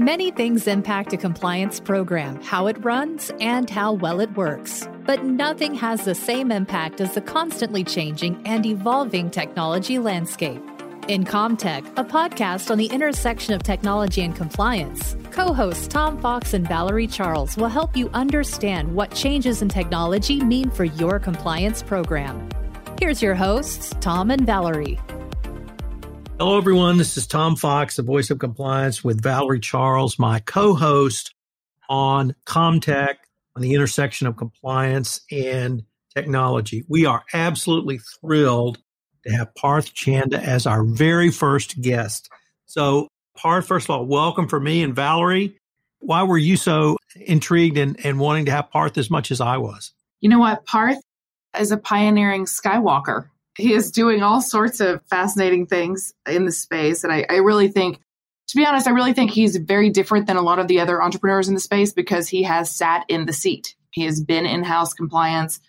Many things impact a compliance program, how it runs, and how well it works. But nothing has the same impact as the constantly changing and evolving technology landscape. In Comtech, a podcast on the intersection of technology and compliance, co hosts Tom Fox and Valerie Charles will help you understand what changes in technology mean for your compliance program. Here's your hosts, Tom and Valerie. Hello, everyone. This is Tom Fox, the voice of compliance, with Valerie Charles, my co host on Comtech on the intersection of compliance and technology. We are absolutely thrilled to have Parth Chanda as our very first guest. So, Parth, first of all, welcome for me and Valerie. Why were you so intrigued and, and wanting to have Parth as much as I was? You know what? Parth is a pioneering Skywalker he is doing all sorts of fascinating things in the space. And I, I really think, to be honest, I really think he's very different than a lot of the other entrepreneurs in the space because he has sat in the seat. He has been in house compliance.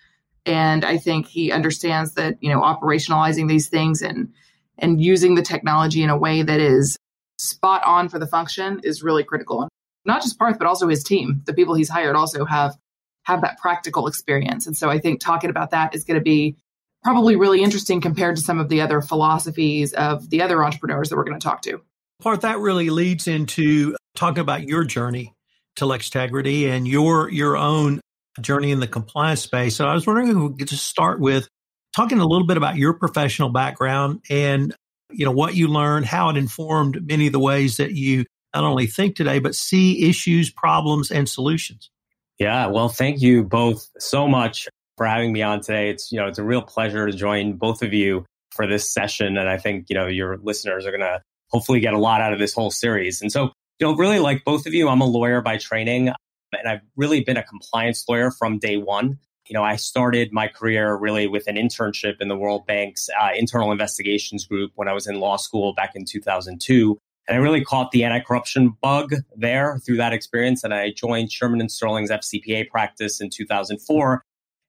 And I think he understands that, you know, operationalizing these things and and using the technology in a way that is spot on for the function is really critical. Not just Parth, but also his team. The people he's hired also have have that practical experience. And so I think talking about that is going to be probably really interesting compared to some of the other philosophies of the other entrepreneurs that we're going to talk to. Parth that really leads into talking about your journey to Lextegrity and your your own journey in the compliance space. So I was wondering if we could just start with talking a little bit about your professional background and you know what you learned, how it informed many of the ways that you not only think today but see issues, problems, and solutions. Yeah, well, thank you both so much for having me on today. It's, you know, it's a real pleasure to join both of you for this session. And I think, you know, your listeners are going to hopefully get a lot out of this whole series. And so, you know, really like both of you, I'm a lawyer by training and I've really been a compliance lawyer from day one. You know, I started my career really with an internship in the World Bank's uh, internal investigations group when I was in law school back in 2002. And I really caught the anti-corruption bug there through that experience. And I joined Shearman and Sterling's FCPA practice in 2004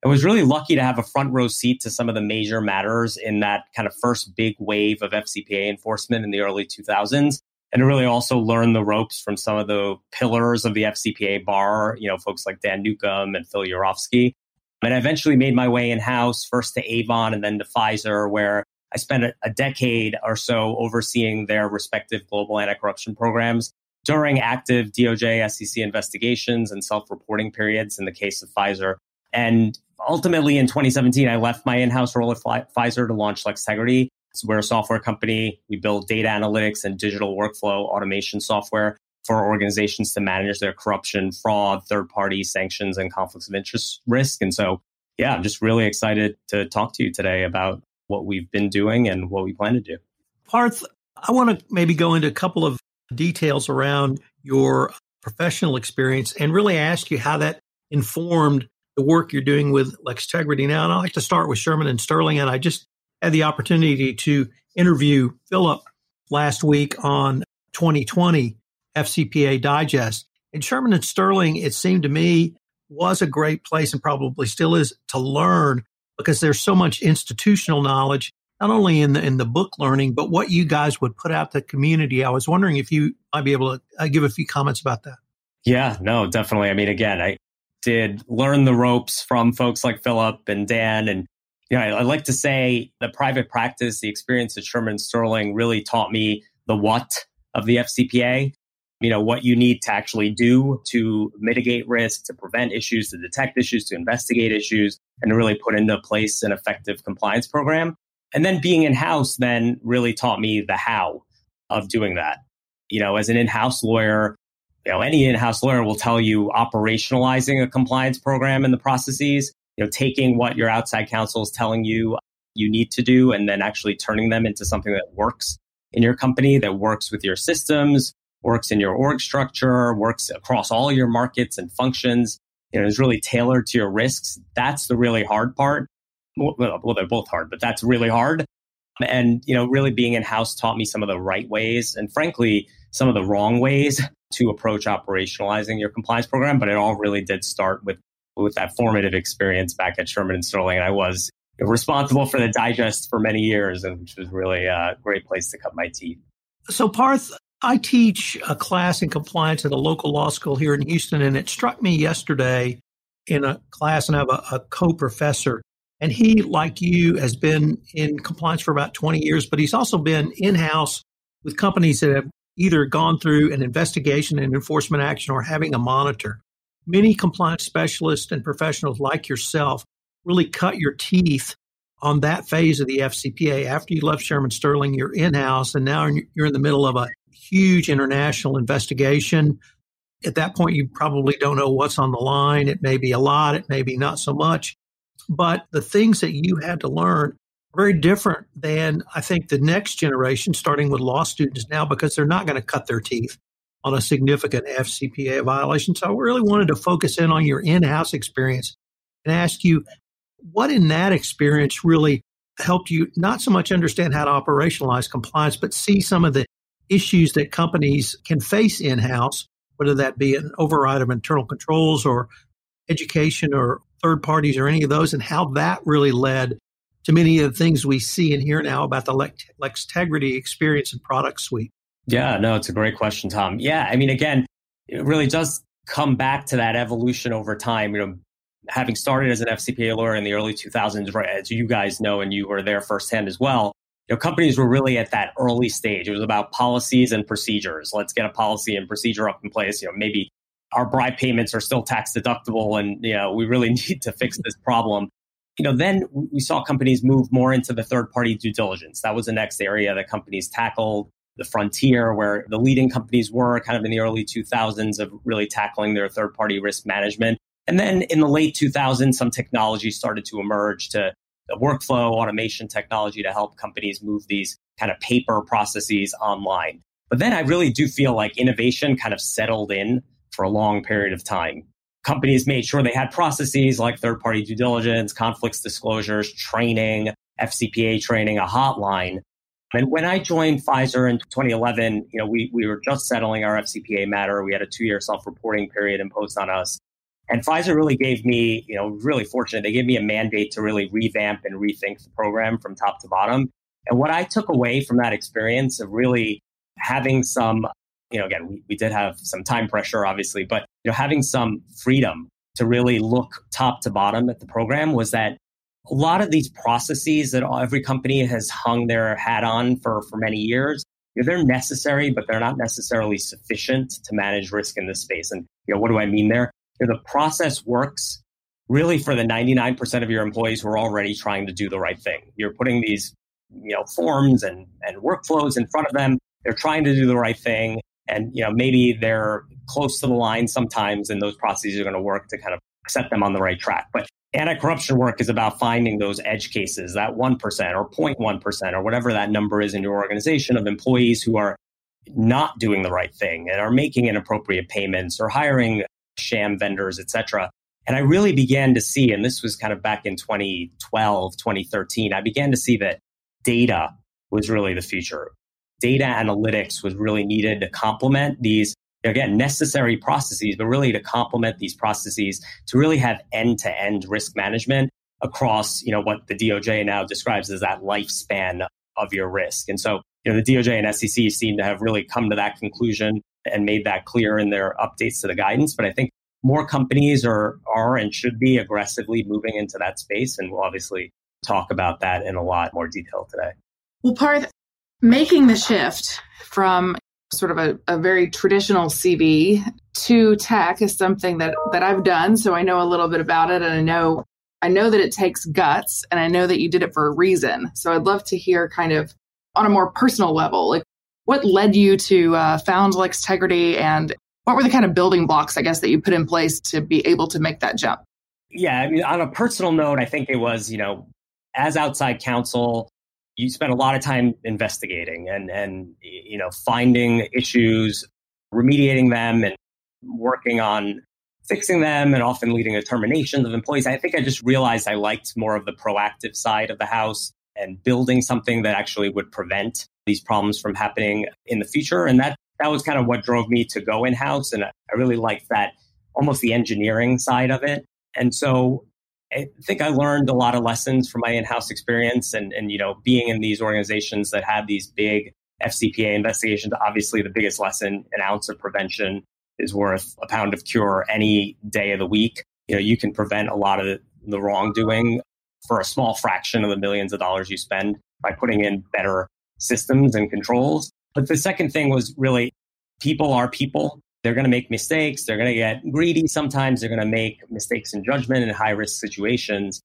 I was really lucky to have a front row seat to some of the major matters in that kind of first big wave of FCPA enforcement in the early 2000s. And to really also learn the ropes from some of the pillars of the FCPA bar, you know, folks like Dan Newcomb and Phil Urofsky. And I eventually made my way in house, first to Avon and then to Pfizer, where I spent a, a decade or so overseeing their respective global anti corruption programs during active DOJ SEC investigations and self reporting periods in the case of Pfizer. And ultimately in 2017, I left my in-house role at Pfizer to launch Lextegrity. So we're a software company. We build data analytics and digital workflow automation software for organizations to manage their corruption, fraud, third-party sanctions, and conflicts of interest risk. And so, yeah, I'm just really excited to talk to you today about what we've been doing and what we plan to do. Parth, I want to maybe go into a couple of details around your professional experience and really ask you how that informed the work you're doing with Lextegrity now. And I like to start with Shearman and Sterling. And I just had the opportunity to interview Philip last week on 2020 FCPA Digest. And Shearman and Sterling, it seemed to me, was a great place and probably still is to learn because there's so much institutional knowledge, not only in the in the book learning, but what you guys would put out to the community. I was wondering if you might be able to uh, give a few comments about that. Yeah, no, definitely. I mean, again, I, did learn the ropes from folks like Philip and Dan. And, you know, I, I like to say the private practice, the experience at Shearman Sterling really taught me the what of the FCPA. You know, what you need to actually do to mitigate risk, to prevent issues, to detect issues, to investigate issues, and to really put into place an effective compliance program. And then being in house then really taught me the how of doing that. You know, as an in house lawyer, you know, any in-house lawyer will tell you operationalizing a compliance program and the processes, you know, taking what your outside counsel is telling you you need to do and then actually turning them into something that works in your company, that works with your systems, works in your org structure, works across all your markets and functions, you know, is really tailored to your risks. That's the really hard part. Well, well, they're both hard, but that's really hard. And, you know, really being in house taught me some of the right ways and frankly, some of the wrong ways to approach operationalizing your compliance program. But it all really did start with, with that formative experience back at Shearman and Sterling. And I was responsible for the digest for many years, and which was really a great place to cut my teeth. So, Parth, I teach a class in compliance at a local law school here in Houston, and it struck me yesterday in a class, and I have a, a co professor. And he, like you, has been in compliance for about 20 years, but he's also been in house with companies that have either gone through an investigation and enforcement action or having a monitor. Many compliance specialists and professionals like yourself really cut your teeth on that phase of the FCPA. After you left Shearman Sterling, you're in house, and now you're in the middle of a huge international investigation. At that point, you probably don't know what's on the line. It may be a lot, it may be not so much. But the things that you had to learn very different than I think the next generation, starting with law students now, because they're not going to cut their teeth on a significant FCPA violation. So I really wanted to focus in on your in house experience and ask you what in that experience really helped you not so much understand how to operationalize compliance, but see some of the issues that companies can face in house, whether that be an override of internal controls or education or third parties or any of those, and how that really led to many of the things we see and hear now about the Lex- Lextegrity experience and product suite. Yeah, no, it's a great question, Tom. Yeah, I mean, again, it really does come back to that evolution over time. You know, having started as an FCPA lawyer in the early 2000s, right, as you guys know, and you were there firsthand as well, you know, companies were really at that early stage. It was about policies and procedures. Let's get a policy and procedure up in place. You know, maybe our bribe payments are still tax deductible, and you know, we really need to fix this problem. You know, then we saw companies move more into the third party due diligence. That was the next area that companies tackled. The frontier, where the leading companies were kind of in the early 2000s of really tackling their third party risk management. And then in the late 2000s, some technology started to emerge to the workflow automation technology to help companies move these kind of paper processes online. But then I really do feel like innovation kind of settled in for a long period of time. Companies made sure they had processes like third party due diligence, conflicts disclosures, training, FCPA training, a hotline. And when I joined Pfizer in 2011, you know, we, we were just settling our FCPA matter. We had a two year self reporting period imposed on us. And Pfizer really gave me, you know, really fortunate. They gave me a mandate to really revamp and rethink the program from top to bottom. And what I took away from that experience of really having some, you know, again, we, we did have some time pressure, obviously, but, you know, having some freedom to really look top to bottom at the program was that a lot of these processes that every company has hung their hat on for, for many years, you know, they're necessary, but they're not necessarily sufficient to manage risk in this space. And, you know, what do I mean there? the process works really for the 99% of your employees who are already trying to do the right thing. You're putting these, you know, forms and, and workflows in front of them. They're trying to do the right thing. And, you know, maybe they're close to the line sometimes and those processes are going to work to kind of set them on the right track. But anti-corruption work is about finding those edge cases, that 1% or 0.1% or whatever that number is in your organization of employees who are not doing the right thing and are making inappropriate payments or hiring sham vendors, etc. And I really began to see, and this was kind of back in 2012, 2013, I began to see that data was really the future. Data analytics was really needed to complement these, again, necessary processes, but really to complement these processes to really have end to end risk management across, you know, what the DOJ now describes as that lifespan of your risk. And so, you know, the DOJ and SEC seem to have really come to that conclusion and made that clear in their updates to the guidance. But I think more companies are, are and should be aggressively moving into that space. And we'll obviously talk about that in a lot more detail today. Well, Parth, making the shift from sort of a, a very traditional CV to tech is something that, that I've done. So I know a little bit about it and I know I know that it takes guts and I know that you did it for a reason. So I'd love to hear kind of on a more personal level, like what led you to uh, found Lextegrity and what were the kind of building blocks, I guess, that you put in place to be able to make that jump? Yeah, I mean, on a personal note, I think it was, you know, as outside counsel, you spend a lot of time investigating and, and, you know, finding issues, remediating them and working on fixing them and often leading to terminations of employees. I think I just realized I liked more of the proactive side of the house and building something that actually would prevent these problems from happening in the future. And that that was kind of what drove me to go in house. And I really liked that almost the engineering side of it. And so I think I learned a lot of lessons from my in-house experience and, and, you know, being in these organizations that had these big FCPA investigations. Obviously, the biggest lesson an ounce of prevention is worth a pound of cure any day of the week. You know, you can prevent a lot of the wrongdoing for a small fraction of the millions of dollars you spend by putting in better systems and controls. But the second thing was really people are people. They're going to make mistakes. They're going to get greedy sometimes. They're going to make mistakes in judgment in high risk situations.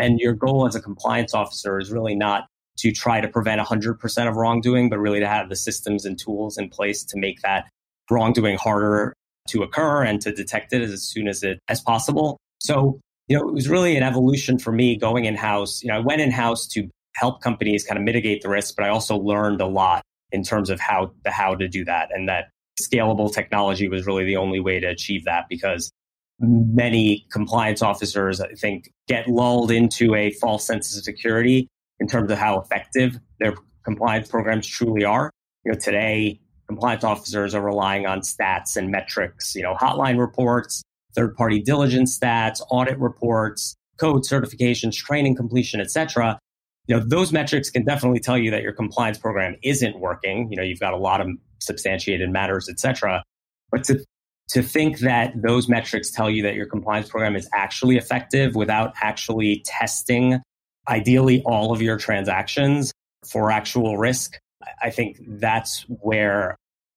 And your goal as a compliance officer is really not to try to prevent 100% of wrongdoing, but really to have the systems and tools in place to make that wrongdoing harder to occur and to detect it as soon as it as possible. So, you know, it was really an evolution for me going in house. You know, I went in house to help companies kind of mitigate the risk, but I also learned a lot in terms of how the how to do that and that scalable technology was really the only way to achieve that because many compliance officers I think get lulled into a false sense of security in terms of how effective their compliance programs truly are. You know, today compliance officers are relying on stats and metrics, you know, hotline reports, third party diligence stats, audit reports, code certifications, training completion, etc. You know, those metrics can definitely tell you that your compliance program isn't working. You know, you've got a lot of substantiated matters, etc. But to to think that those metrics tell you that your compliance program is actually effective without actually testing ideally all of your transactions for actual risk I think that's where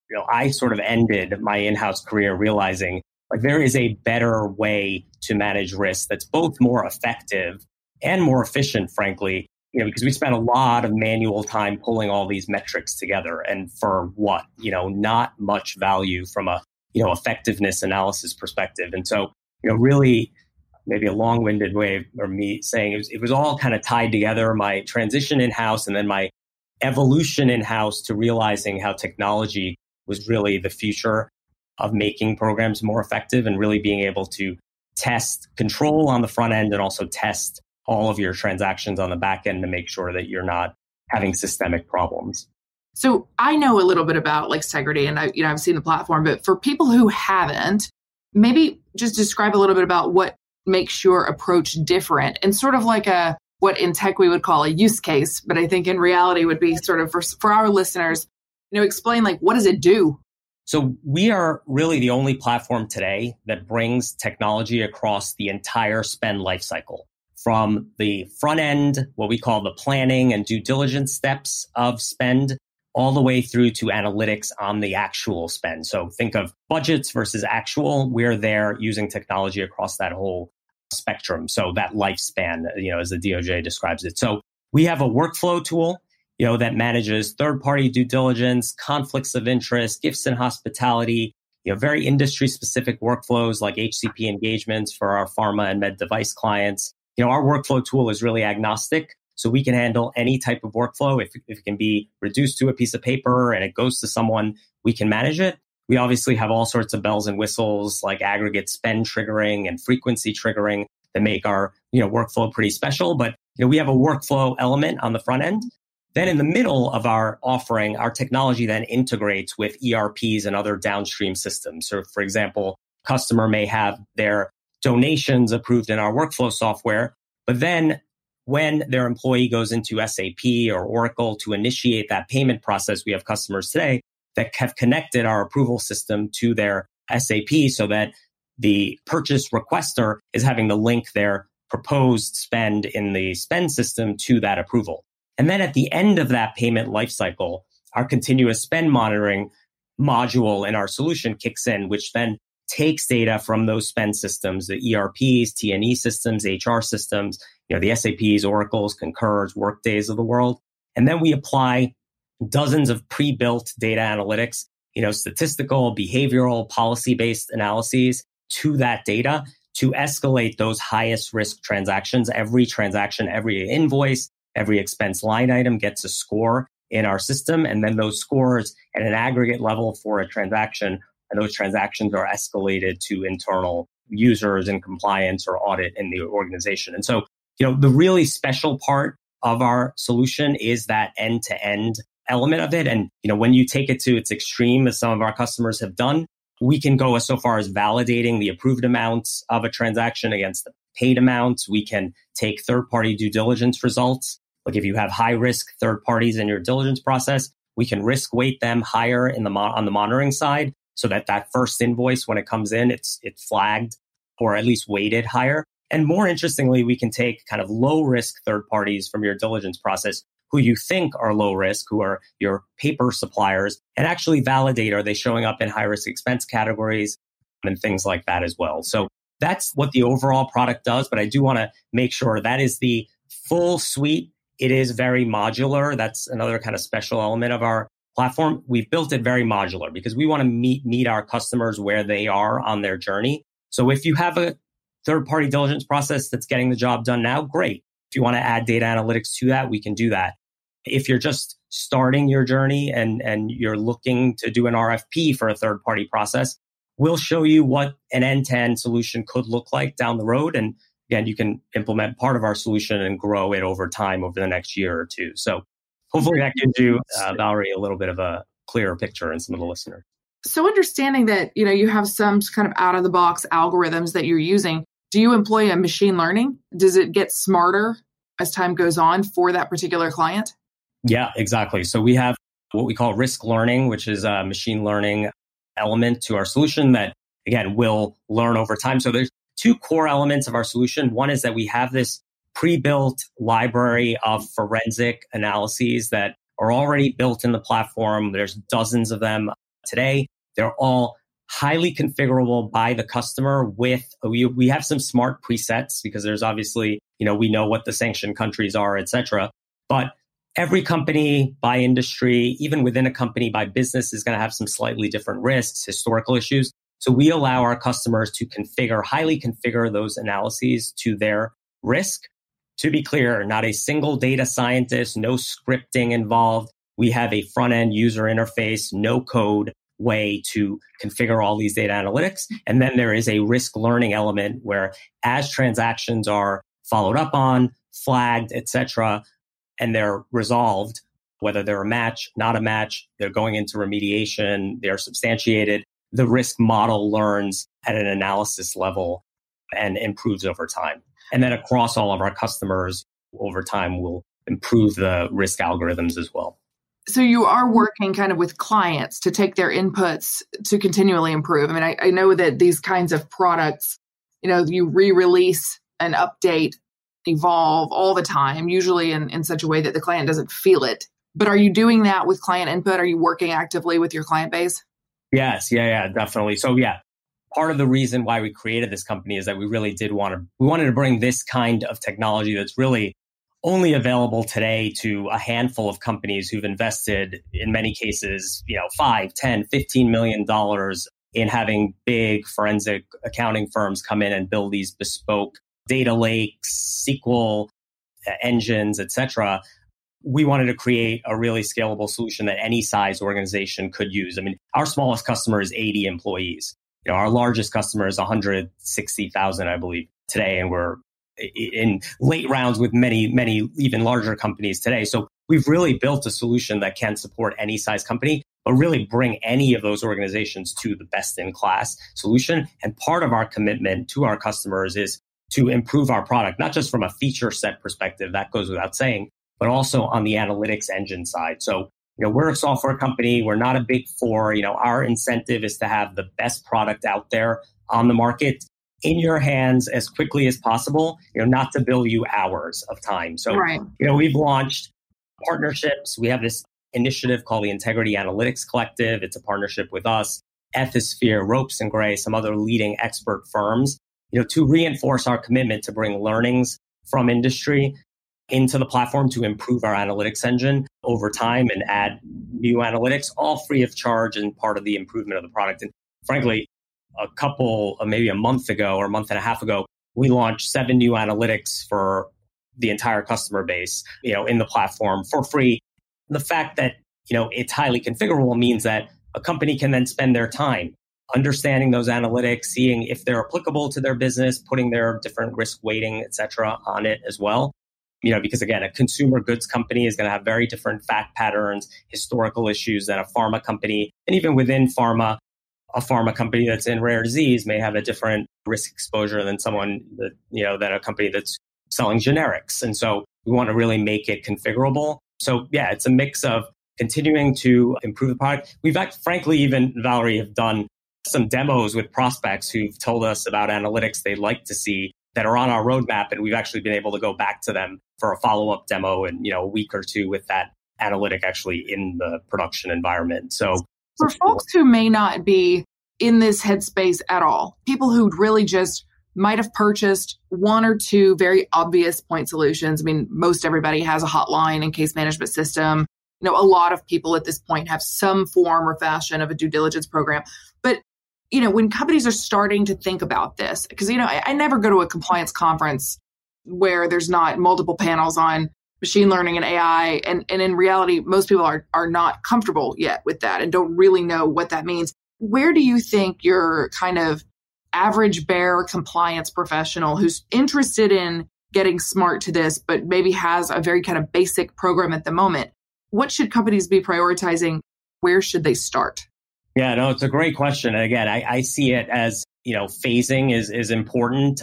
you know I sort of ended my in-house career realizing like there is a better way to manage risk that's both more effective and more efficient frankly you know because we spent a lot of manual time pulling all these metrics together and for what? You know not much value from a you know effectiveness analysis perspective. And so you know really maybe a long-winded way of or me saying it was, it was all kind of tied together my transition in-house and then my evolution in house to realizing how technology was really the future of making programs more effective and really being able to test control on the front end and also test all of your transactions on the back end to make sure that you're not having systemic problems. So I know a little bit about Lextegrity and I, you know, I've seen the platform, but for people who haven't, maybe just describe a little bit about what makes your approach different and sort of like a what in tech we would call a use case, but I think in reality would be sort of for, for our listeners, you know, explain like what does it do? So we are really the only platform today that brings technology across the entire spend lifecycle from the front end, what we call the planning and due diligence steps of spend, all the way through to analytics on the actual spend. So think of budgets versus actual. We're there using technology across that whole spectrum. So that lifespan, you know, as the DOJ describes it. So we have a workflow tool, you know, that manages third party due diligence, conflicts of interest, gifts and hospitality, you know, very industry specific workflows like HCP engagements for our pharma and med device clients. You know, our workflow tool is really agnostic. So we can handle any type of workflow. If, if it can be reduced to a piece of paper and it goes to someone, we can manage it. We obviously have all sorts of bells and whistles like aggregate spend triggering and frequency triggering that make our you know workflow pretty special. But you know, we have a workflow element on the front end. Then in the middle of our offering, our technology then integrates with ERPs and other downstream systems. So for example, customer may have their donations approved in our workflow software, but then when their employee goes into SAP or Oracle to initiate that payment process, we have customers today that have connected our approval system to their SAP so that the purchase requester is having to link their proposed spend in the spend system to that approval. And then at the end of that payment lifecycle, our continuous spend monitoring module in our solution kicks in, which then takes data from those spend systems, the ERPs, T&E systems, HR systems, you know, the SAPs, Oracles, Concurs, Workdays of the world. And then we apply dozens of pre-built data analytics, you know, statistical, behavioral, policy-based analyses to that data to escalate those highest risk transactions. Every transaction, every invoice, every expense line item gets a score in our system. And then those scores at an aggregate level for a transaction, and those transactions are escalated to internal users and compliance or audit in the organization. And so, you know, the really special part of our solution is that end to end element of it. And, you know, when you take it to its extreme, as some of our customers have done, we can go as so far as validating the approved amounts of a transaction against the paid amounts. We can take third party due diligence results. Like if you have high risk third parties in your diligence process, We can risk weight them higher in the mo- on the monitoring side so that that first invoice when it comes in, it's it's flagged or at least weighted higher. And more interestingly, we can take kind of low risk third parties from your diligence process who you think are low risk, who are your paper suppliers, and actually validate are they showing up in high risk expense categories and things like that as well. So that's what the overall product does. But I do want to make sure that is the full suite. It is very modular. That's another kind of special element of our platform. We've built it very modular because we want to meet, meet our customers where they are on their journey. So if you have a third party diligence process that's getting the job done now, great. If you want to add data analytics to that, we can do that. If you're just starting your journey and, and you're looking to do an RFP for a third party process, we'll show you what an end to end solution could look like down the road. And again, you can implement part of our solution and grow it over time over the next year or two. So hopefully that gives you, uh, Valerie, a little bit of a clearer picture and some of the listeners. So understanding that, you know, you have some kind of out of the box algorithms that you're using, do you employ a machine learning? Does it get smarter as time goes on for that particular client? Yeah, exactly. So we have what we call risk learning, which is a machine learning element to our solution that again will learn over time. So there's two core elements of our solution. One is that we have this pre-built library of forensic analyses that are already built in the platform. There's dozens of them today. They're all highly configurable by the customer with we, we have some smart presets because there's obviously you know we know what the sanctioned countries are etc but every company by industry even within a company by business is going to have some slightly different risks historical issues so we allow our customers to configure highly configure those analyses to their risk to be clear not a single data scientist no scripting involved we have a front end user interface no code way to configure all these data analytics. And then there is a risk learning element where as transactions are followed up on, flagged, etc., and they're resolved, whether they're a match, not a match, they're going into remediation, they're substantiated, the risk model learns at an analysis level and improves over time. And then across all of our customers over time will improve the risk algorithms as well. So you are working kind of with clients to take their inputs to continually improve. I mean, I, I know that these kinds of products, you know, you re-release and update, evolve all the time, usually in, in such a way that the client doesn't feel it. But are you doing that with client input? Are you working actively with your client base? Yes, yeah, yeah, definitely. So yeah, part of the reason why we created this company is that we really did want to we wanted to bring this kind of technology that's really only available today to a handful of companies who've invested in many cases, you know, 5, 10, 15 million dollars in having big forensic accounting firms come in and build these bespoke data lakes, SQL engines, etc. We wanted to create a really scalable solution that any size organization could use. I mean, our smallest customer is 80 employees. Know, our largest customer is 160,000, I believe, today, and we're in late rounds with many, many even larger companies today. So we've really built a solution that can support any size company, but really bring any of those organizations to the best in class solution. And part of our commitment to our customers is to improve our product, not just from a feature set perspective, that goes without saying, but also on the analytics engine side. So, you know, we're a software company. We're not a big four. You know, our incentive is to have the best product out there on the market in your hands as quickly as possible, you know, not to bill you hours of time. So, right. you know, we've launched partnerships. We have this initiative called the Integrity Analytics Collective. It's a partnership with us, Ethisphere, Ropes and Gray, some other leading expert firms, you know, to reinforce our commitment to bring learnings from industry into the platform to improve our analytics engine over time and add new analytics, all free of charge and part of the improvement of the product. And frankly, a couple, uh, maybe a month ago or a month and a half ago, we launched seven new analytics for the entire customer base, you know, in the platform for free. The fact that, you know, it's highly configurable means that a company can then spend their time understanding those analytics, seeing if they're applicable to their business, putting their different risk weighting, et cetera, on it as well. You know, because again, a consumer goods company is going to have very different fact patterns, historical issues than a pharma company. And even within pharma, a pharma company that's in rare disease may have a different risk exposure than someone that, you know, than a company that's selling generics. And so we want to really make it configurable. So yeah, it's a mix of continuing to improve the product. We've frankly even Valerie have done some demos with prospects who've told us about analytics they'd like to see that are on our roadmap and we've actually been able to go back to them for a follow-up demo in you know a week or two with that analytic actually in the production environment. So for folks who may not be in this headspace at all people who really just might have purchased one or two very obvious point solutions i mean most everybody has a hotline and case management system. You know a lot of people at this point have some form or fashion of a due diligence program. But you know, when companies are starting to think about this, because, you know, I, I, never go to a compliance conference where there's not multiple panels on machine learning and AI. And, and in reality, most people are, are not comfortable yet with that and don't really know what that means. Where do you think your kind of average bear compliance professional who's interested in getting smart to this, but maybe has a very kind of basic program at the moment, what should companies be prioritizing? Where should they start? Yeah, no, it's a great question. And again, I, I see it as, you know, phasing is is important.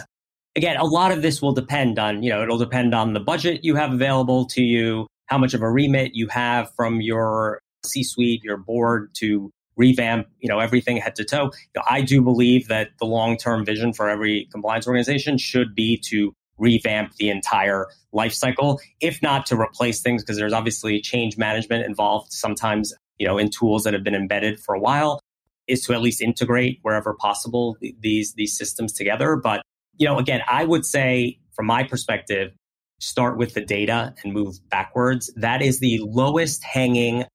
Again, a lot of this will depend on, you know, it'll depend on the budget you have available to you, how much of a remit you have from your C-suite, your board to revamp, you know, everything head to toe. You know, I do believe that the long-term vision for every compliance organization should be to revamp the entire life cycle, if not to replace things, because there's obviously change management involved sometimes you know, in tools that have been embedded for a while is to at least integrate wherever possible these these systems together. But you know, again, I would say from my perspective, start with the data and move backwards. That is the lowest hanging,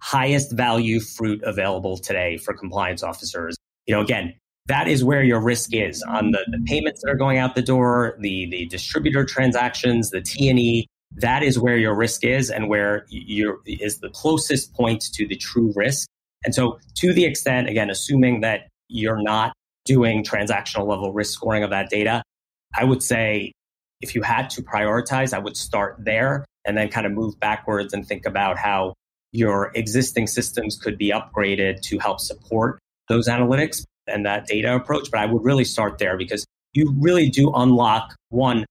highest value fruit available today for compliance officers. You know, again, that is where your risk is on the, the payments that are going out the door, the the distributor transactions, the T and E, that is where your risk is and where you is the closest point to the true risk. And so to the extent, again, assuming that you're not doing transactional level risk scoring of that data, I would say if you had to prioritize, I would start there and then kind of move backwards and think about how your existing systems could be upgraded to help support those analytics and that data approach. But I would really start there because you really do unlock one,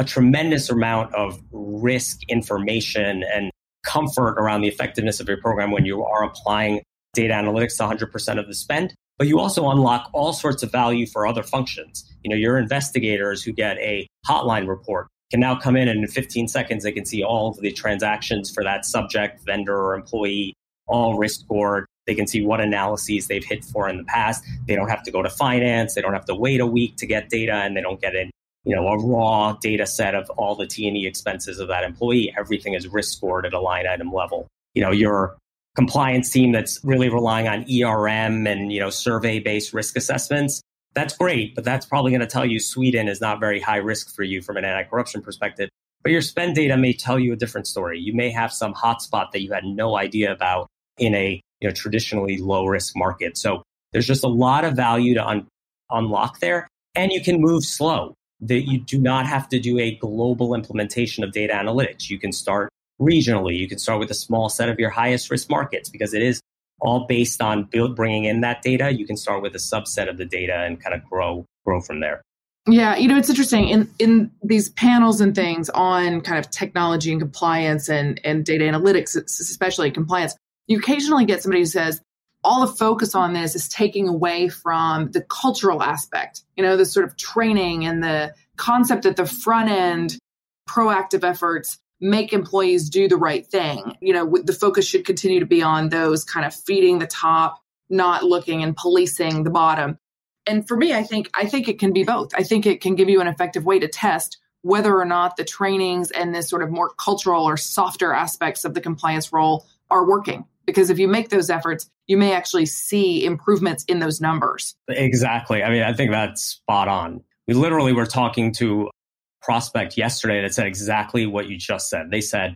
a tremendous amount of risk information and comfort around the effectiveness of your program when you are applying data analytics to 100% of the spend. But you also unlock all sorts of value for other functions. You know, your investigators who get a hotline report can now come in and in 15 seconds they can see all of the transactions for that subject, vendor, or employee, all risk scored. They can see what analyses they've hit for in the past. They don't have to go to finance. They don't have to wait a week to get data and they don't get in you know, a raw data set of all the T&E expenses of that employee. Everything is risk scored at a line item level. You know, your compliance team that's really relying on ERM and, you know, survey based risk assessments. That's great, but that's probably going to tell you Sweden is not very high risk for you from an anti-corruption perspective. But your spend data may tell you a different story. You may have some hotspot that you had no idea about in a you know, traditionally low risk market. So there's just a lot of value to un- unlock there. And you can move slow that you do not have to do a global implementation of data analytics. You can start regionally. You can start with a small set of your highest risk markets because it is all based on build bringing in that data. You can start with a subset of the data and kind of grow grow from there. Yeah, you know it's interesting in in these panels and things on kind of technology and compliance and and data analytics, especially compliance. You occasionally get somebody who says, all the focus on this is taking away from the cultural aspect, you know, the sort of training and the concept at the front end, proactive efforts make employees do the right thing. You know, the focus should continue to be on those kind of feeding the top, not looking and policing the bottom. And for me, I think I think it can be both. I think it can give you an effective way to test whether or not the trainings and this sort of more cultural or softer aspects of the compliance role are working because if you make those efforts, you may actually see improvements in those numbers. Exactly. I mean, I think that's spot on. We literally were talking to prospect yesterday that said exactly what you just said. They said,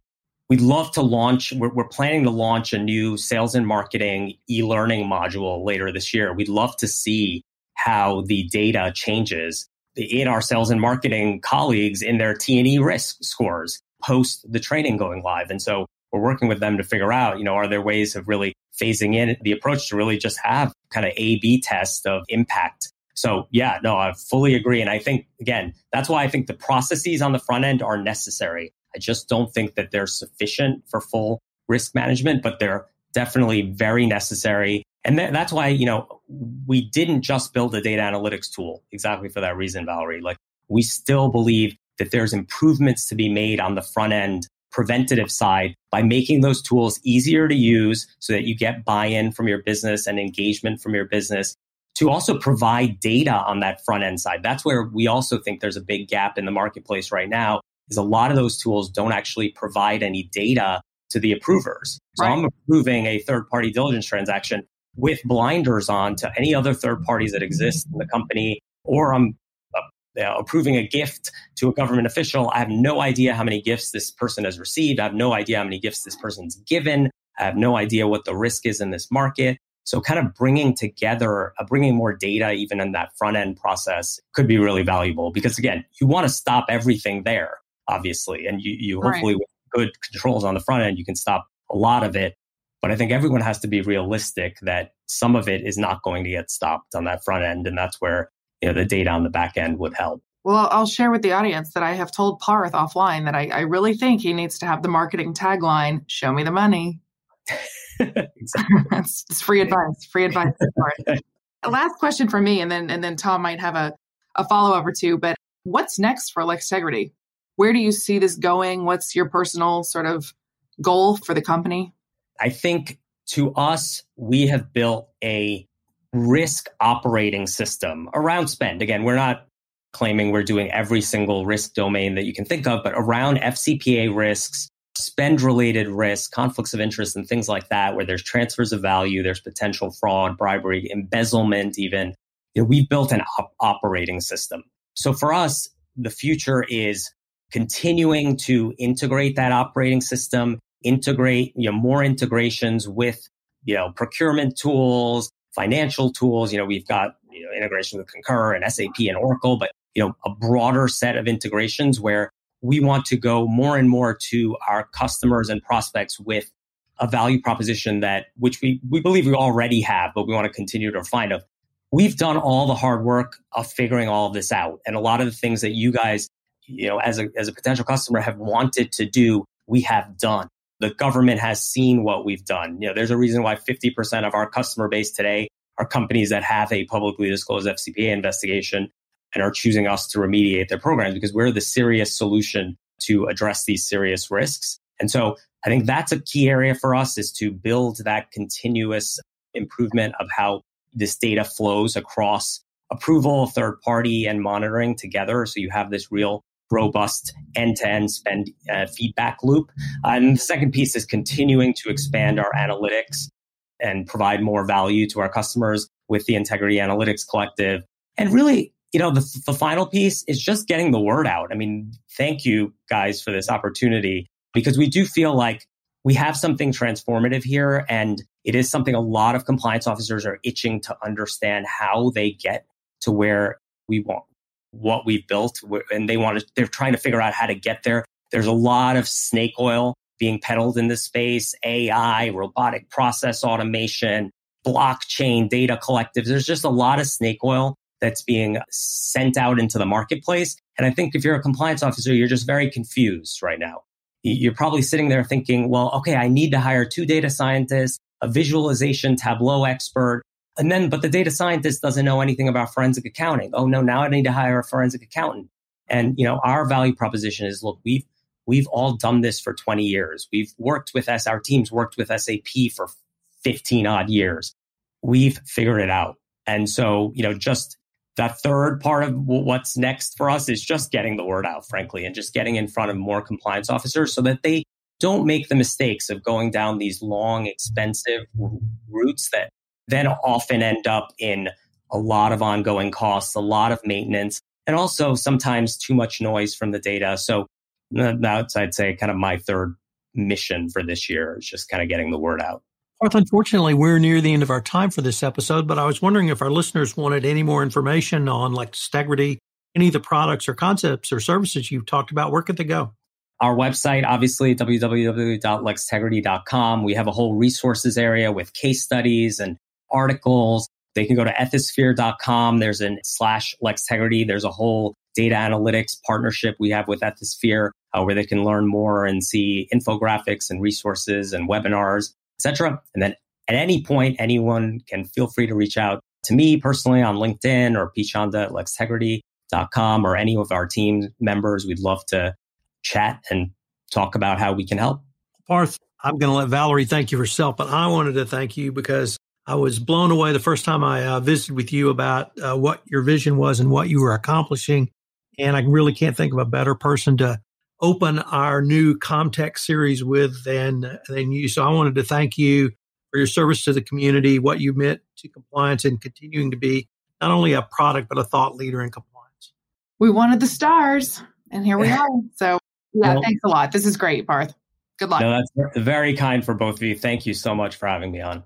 We'd love to launch, we're, we're planning to launch a new sales and marketing e learning module later this year. We'd love to see how the data changes in our sales and marketing colleagues in their T&E risk scores post the training going live. And so we're working with them to figure out, you know, are there ways of really phasing in the approach to really just have kind of A B test of impact. So yeah, no, I fully agree. And I think again, that's why I think the processes on the front end are necessary. I just don't think that they're sufficient for full risk management, but they're definitely very necessary. And th- that's why, you know, we didn't just build a data analytics tool exactly for that reason, Valerie. Like we still believe that there's improvements to be made on the front end preventative side by making those tools easier to use so that you get buy-in from your business and engagement from your business to also provide data on that front end side. That's where we also think there's a big gap in the marketplace right now is a lot of those tools don't actually provide any data to the approvers. So right. I'm approving a third party diligence transaction with blinders on to any other third parties that exist in the company, or I'm you know, approving a gift to a government official. I have no idea how many gifts this person has received. I have no idea how many gifts this person's given. I have no idea what the risk is in this market. So kind of bringing together, uh, bringing more data even in that front end process could be really valuable because again, you want to stop everything there, obviously. And you, you hopefully right. with good controls on the front end, you can stop a lot of it. But I think everyone has to be realistic that some of it is not going to get stopped on that front end. And that's where, you know, the data on the back end would help. Well, I'll share with the audience that I have told Parth offline that I, I really think he needs to have the marketing tagline, show me the money. exactly. it's, it's, free advice. Free advice. Last question for me, and then and then Tom might have a, a follow up or two. But what's next for Lextegrity? Where do you see this going? What's your personal sort of goal for the company? I think to us, we have built a risk operating system around spend. Again, we're not claiming we're doing every single risk domain that you can think of, but around FCPA risks, spend related risks, conflicts of interest, and things like that, where there's transfers of value, there's potential fraud, bribery, embezzlement, even. You know, we've built an op- operating system. So for us, the future is continuing to integrate that operating system, integrate you know, more integrations with you know procurement tools, financial tools. You know, we've got you know, integration with Concur and SAP and Oracle, but you know, a broader set of integrations where we want to go more and more to our customers and prospects with a value proposition that which we, we believe we already have, but we want to continue to refine of. We've done all the hard work of figuring all of this out. And a lot of the things that you guys, you know, as a as a potential customer have wanted to do, we have done. The government has seen what we've done. You know, there's a reason why 50% of our customer base today are companies that have a publicly disclosed FCPA investigation and are choosing us to remediate their programs because we're the serious solution to address these serious risks. And so I think that's a key area for us is to build that continuous improvement of how this data flows across approval, third party, and monitoring together. So you have this real robust end to end spend uh, feedback loop. And the second piece is continuing to expand our analytics and provide more value to our customers with the Integrity Analytics Collective. And really you know, the, the final piece is just getting the word out. I mean, thank you guys for this opportunity because we do feel like we have something transformative here and it is something a lot of compliance officers are itching to understand how they get to where we want what we've built and they want to they're trying to figure out how to get there there's a lot of snake oil being peddled in this space ai robotic process automation blockchain data collectives there's just a lot of snake oil that's being sent out into the marketplace. And I think if you're a compliance officer, you're just very confused right now. You're probably sitting there thinking, well, okay, I need to hire two data scientists, a visualization Tableau expert. And then, but the data scientist doesn't know anything about forensic accounting. Oh no, now I need to hire a forensic accountant. And, you know, our value proposition is, look, we've, we've all done this for 20 years. We've worked with S, our teams worked with SAP for 15 odd years. We've figured it out. And so, you know, just that third part of what's next for us is just getting the word out, frankly, and just getting in front of more compliance officers so that they don't make the mistakes of going down these long, expensive routes that then often end up in a lot of ongoing costs, a lot of maintenance, and also sometimes too much noise from the data. So uh, that's, I'd say, kind of my third mission for this year is just kind of getting the word out. Parth, unfortunately, we're near the end of our time for this episode, but I was wondering if our listeners wanted any more information on Lextegrity, any of the products or concepts or services you've talked about, where could they go? Our website, obviously, www.lextegrity.com. We have a whole resources area with case studies and articles. They can go to ethisphere.com. There's an slash Lextegrity. There's a whole data analytics partnership we have with Ethisphere, uh, where they can learn more and see infographics and resources and webinars, etc. And then at any point, anyone can feel free to reach out to me personally on LinkedIn or pchanda at lextegrity.com or any of our team members. We'd love to chat and talk about how we can help. Parth, I'm going to let Valerie thank you herself, but I wanted to thank you because I was blown away the first time I uh, visited with you about uh, what your vision was and what you were accomplishing. And I really can't think of a better person to open our new Comtech series with than, than you. So I wanted to thank you for your service to the community, what you meant to compliance, and continuing to be not only a product, but a thought leader in compliance. We wanted the stars, and here we are. So, yeah, well, thanks a lot. This is great, Parth. Good luck. No, that's very kind for both of you. Thank you so much for having me on.